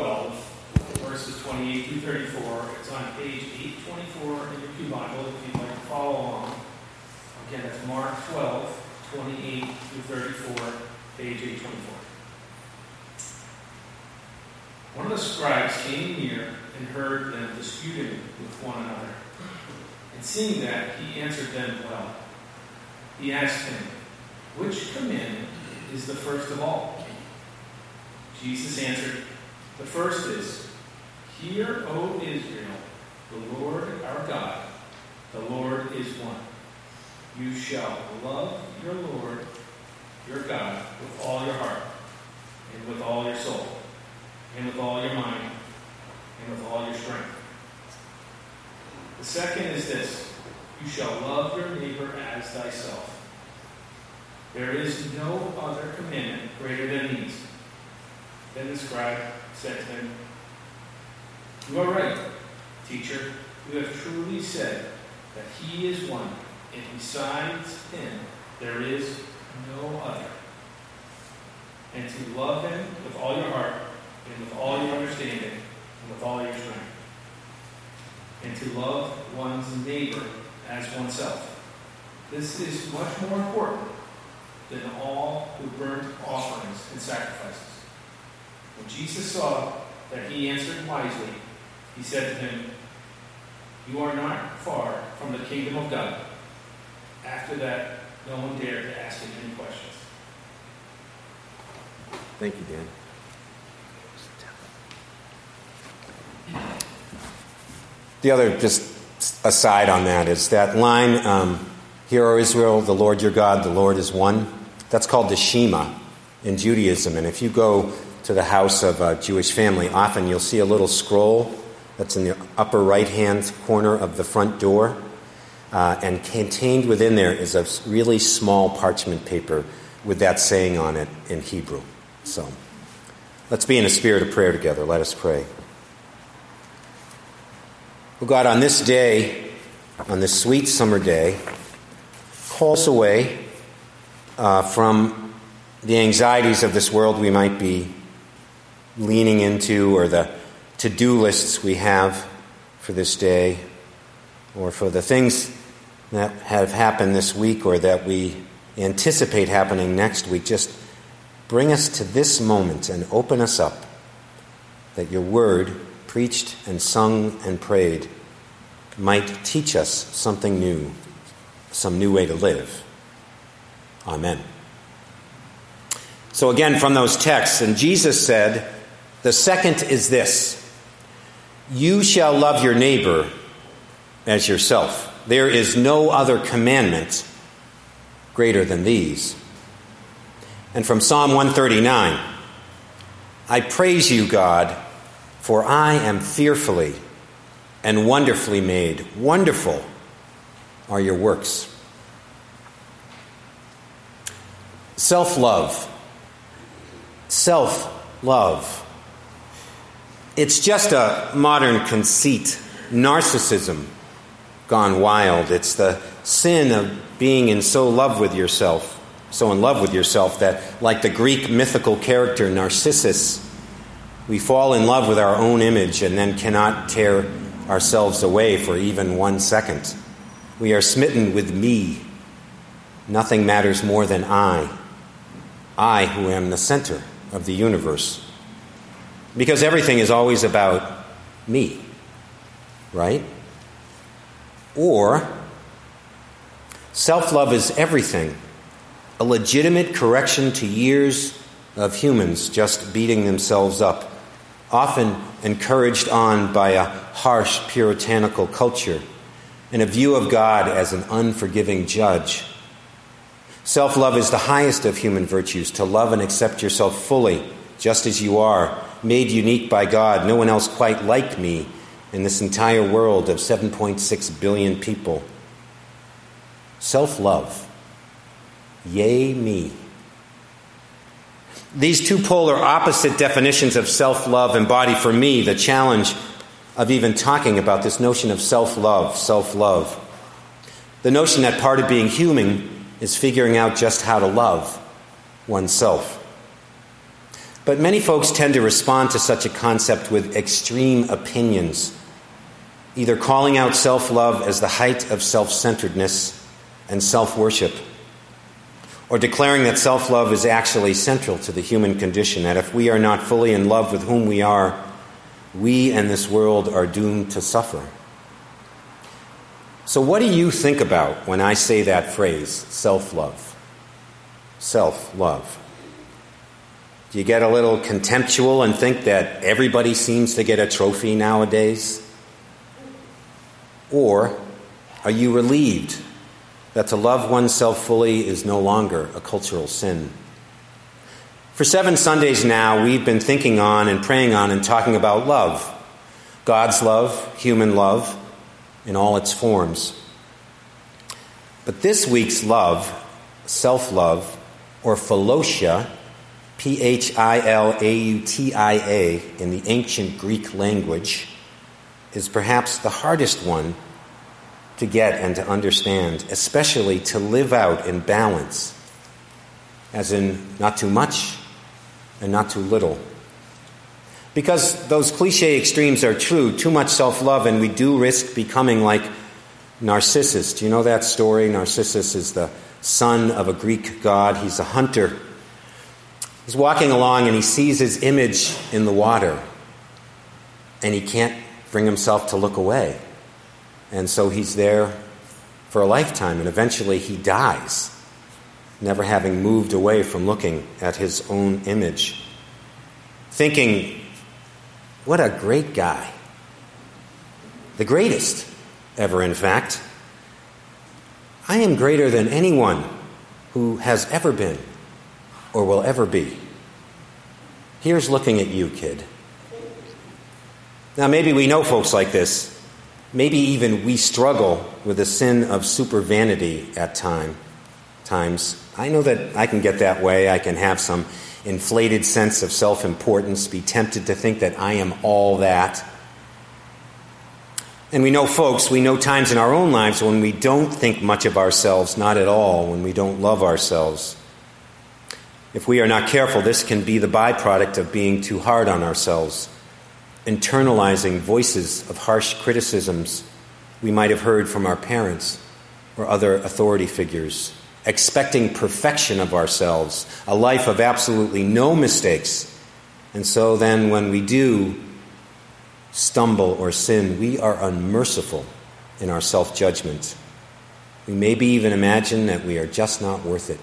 12, verses 28 through 34. It's on page 824 in your Pew Bible if you'd like to follow along. Again, it's Mark 12, 28 through 34, page 824. One of the scribes came near and heard them disputing with one another. And seeing that, he answered them well. He asked him, Which commandment is the first of all? Jesus answered, The first is, Hear, O Israel, the Lord our God, the Lord is one. You shall love your Lord, your God, with all your heart, and with all your soul, and with all your mind, and with all your strength. The second is this you shall love your neighbor as thyself. There is no other commandment greater than these. Then the scribe said to him, You are right, teacher. You have truly said that he is one, and besides him there is no other. And to love him with all your heart, and with all your understanding, and with all your strength. And to love one's neighbor as oneself. This is much more important than all who burnt offerings and sacrifices. When Jesus saw that he answered wisely, he said to him, You are not far from the kingdom of God. After that, no one dared to ask him any questions. Thank you, Dan. The other, just aside on that, is that line, um, Hear, O Israel, the Lord your God, the Lord is one. That's called the Shema in Judaism. And if you go to the house of a Jewish family, often you'll see a little scroll that's in the upper right hand corner of the front door. Uh, and contained within there is a really small parchment paper with that saying on it in Hebrew. So let's be in a spirit of prayer together. Let us pray. Oh God, on this day, on this sweet summer day, call us away uh, from the anxieties of this world we might be leaning into or the to do lists we have for this day or for the things that have happened this week or that we anticipate happening next week. Just bring us to this moment and open us up that your word, preached and sung and prayed, might teach us something new, some new way to live. Amen. So, again, from those texts, and Jesus said, the second is this You shall love your neighbor as yourself. There is no other commandment greater than these. And from Psalm 139 I praise you, God, for I am fearfully and wonderfully made. Wonderful are your works. Self love. Self love. It's just a modern conceit, narcissism gone wild. It's the sin of being in so love with yourself, so in love with yourself that, like the Greek mythical character Narcissus, we fall in love with our own image and then cannot tear ourselves away for even one second. We are smitten with me. Nothing matters more than I. I, who am the center of the universe. Because everything is always about me, right? Or self love is everything, a legitimate correction to years of humans just beating themselves up, often encouraged on by a harsh puritanical culture and a view of God as an unforgiving judge. Self love is the highest of human virtues to love and accept yourself fully, just as you are, made unique by God, no one else quite like me in this entire world of 7.6 billion people. Self love. Yay, me. These two polar opposite definitions of self love embody for me the challenge of even talking about this notion of self love, self love. The notion that part of being human is figuring out just how to love oneself. But many folks tend to respond to such a concept with extreme opinions, either calling out self love as the height of self centeredness and self worship, or declaring that self love is actually central to the human condition, that if we are not fully in love with whom we are, we and this world are doomed to suffer. So, what do you think about when I say that phrase, self love? Self love. Do you get a little contemptual and think that everybody seems to get a trophy nowadays? Or are you relieved that to love oneself fully is no longer a cultural sin? For seven Sundays now, we've been thinking on and praying on and talking about love God's love, human love, in all its forms. But this week's love, self love, or philautia, P H I L A U T I A, in the ancient Greek language, is perhaps the hardest one to get and to understand, especially to live out in balance, as in not too much and not too little. Because those cliche extremes are true too much self love, and we do risk becoming like Narcissus. Do you know that story? Narcissus is the son of a Greek god, he's a hunter. He's walking along and he sees his image in the water, and he can't bring himself to look away. And so he's there for a lifetime, and eventually he dies, never having moved away from looking at his own image. Thinking, what a great guy. The greatest ever, in fact. I am greater than anyone who has ever been or will ever be. Here's looking at you, kid. Now, maybe we know folks like this. Maybe even we struggle with the sin of super vanity at time, times. I know that I can get that way. I can have some inflated sense of self importance, be tempted to think that I am all that. And we know, folks, we know times in our own lives when we don't think much of ourselves, not at all, when we don't love ourselves. If we are not careful, this can be the byproduct of being too hard on ourselves, internalizing voices of harsh criticisms we might have heard from our parents or other authority figures, expecting perfection of ourselves, a life of absolutely no mistakes. And so then, when we do, stumble, or sin, we are unmerciful in our self judgment. We maybe even imagine that we are just not worth it.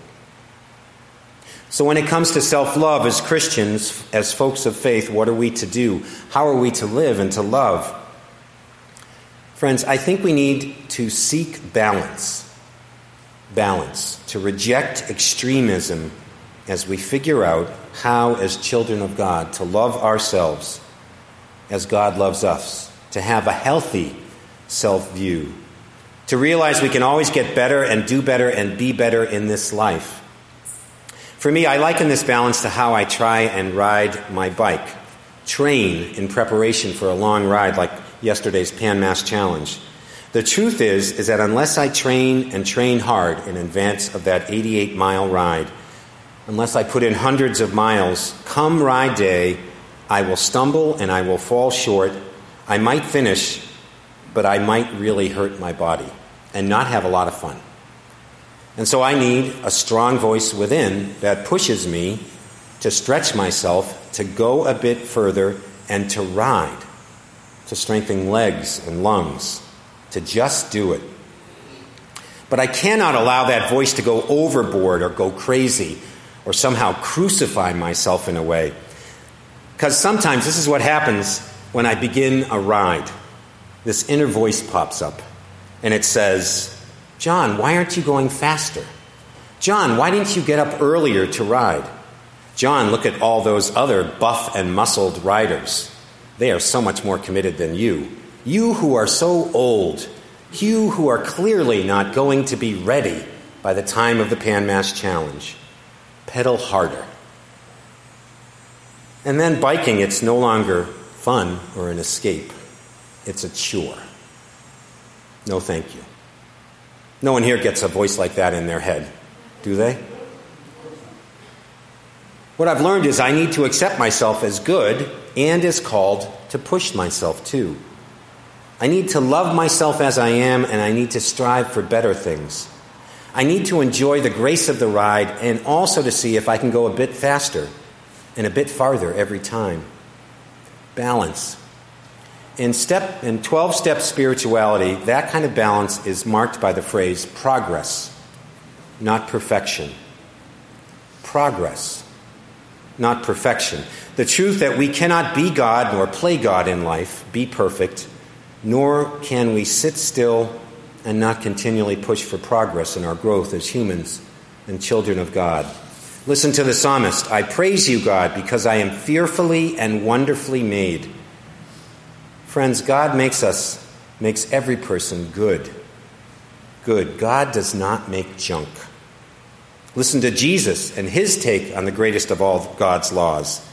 So, when it comes to self love as Christians, as folks of faith, what are we to do? How are we to live and to love? Friends, I think we need to seek balance. Balance. To reject extremism as we figure out how, as children of God, to love ourselves as God loves us, to have a healthy self view, to realize we can always get better and do better and be better in this life. For me, I liken this balance to how I try and ride my bike, train in preparation for a long ride like yesterday's Pan Mass Challenge. The truth is, is that unless I train and train hard in advance of that 88 mile ride, unless I put in hundreds of miles, come ride day, I will stumble and I will fall short. I might finish, but I might really hurt my body and not have a lot of fun. And so I need a strong voice within that pushes me to stretch myself, to go a bit further, and to ride, to strengthen legs and lungs, to just do it. But I cannot allow that voice to go overboard or go crazy or somehow crucify myself in a way. Because sometimes this is what happens when I begin a ride. This inner voice pops up and it says, John, why aren't you going faster? John, why didn't you get up earlier to ride? John, look at all those other buff and muscled riders. They are so much more committed than you. You who are so old, you who are clearly not going to be ready by the time of the Pan Mass Challenge. Pedal harder. And then biking, it's no longer fun or an escape, it's a chore. No, thank you. No one here gets a voice like that in their head, do they? What I've learned is I need to accept myself as good and as called to push myself too. I need to love myself as I am, and I need to strive for better things. I need to enjoy the grace of the ride and also to see if I can go a bit faster and a bit farther every time. Balance. In step in 12 step spirituality, that kind of balance is marked by the phrase progress, not perfection. Progress, not perfection. The truth that we cannot be God nor play God in life, be perfect, nor can we sit still and not continually push for progress in our growth as humans and children of God. Listen to the psalmist I praise you, God, because I am fearfully and wonderfully made. Friends, God makes us, makes every person good. Good. God does not make junk. Listen to Jesus and his take on the greatest of all God's laws.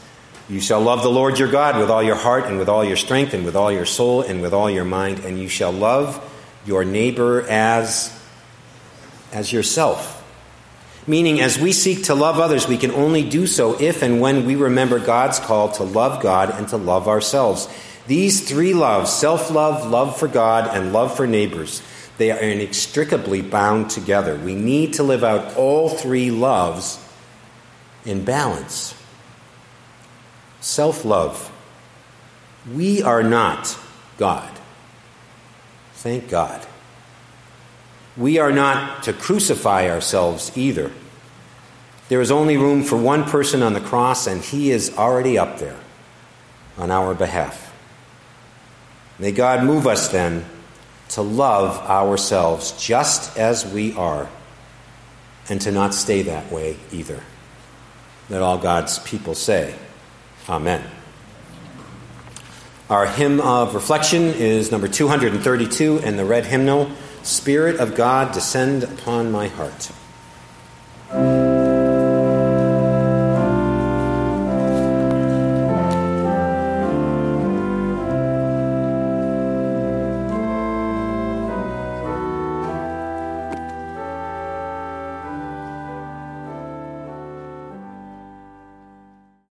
You shall love the Lord your God with all your heart and with all your strength and with all your soul and with all your mind, and you shall love your neighbor as as yourself. Meaning, as we seek to love others, we can only do so if and when we remember God's call to love God and to love ourselves. These three loves self love, love for God, and love for neighbors they are inextricably bound together. We need to live out all three loves in balance. Self love. We are not God. Thank God. We are not to crucify ourselves either. There is only room for one person on the cross, and he is already up there on our behalf. May God move us then to love ourselves just as we are, and to not stay that way either. Let all God's people say, Amen. Our hymn of reflection is number 232 in the red hymnal Spirit of God, descend upon my heart.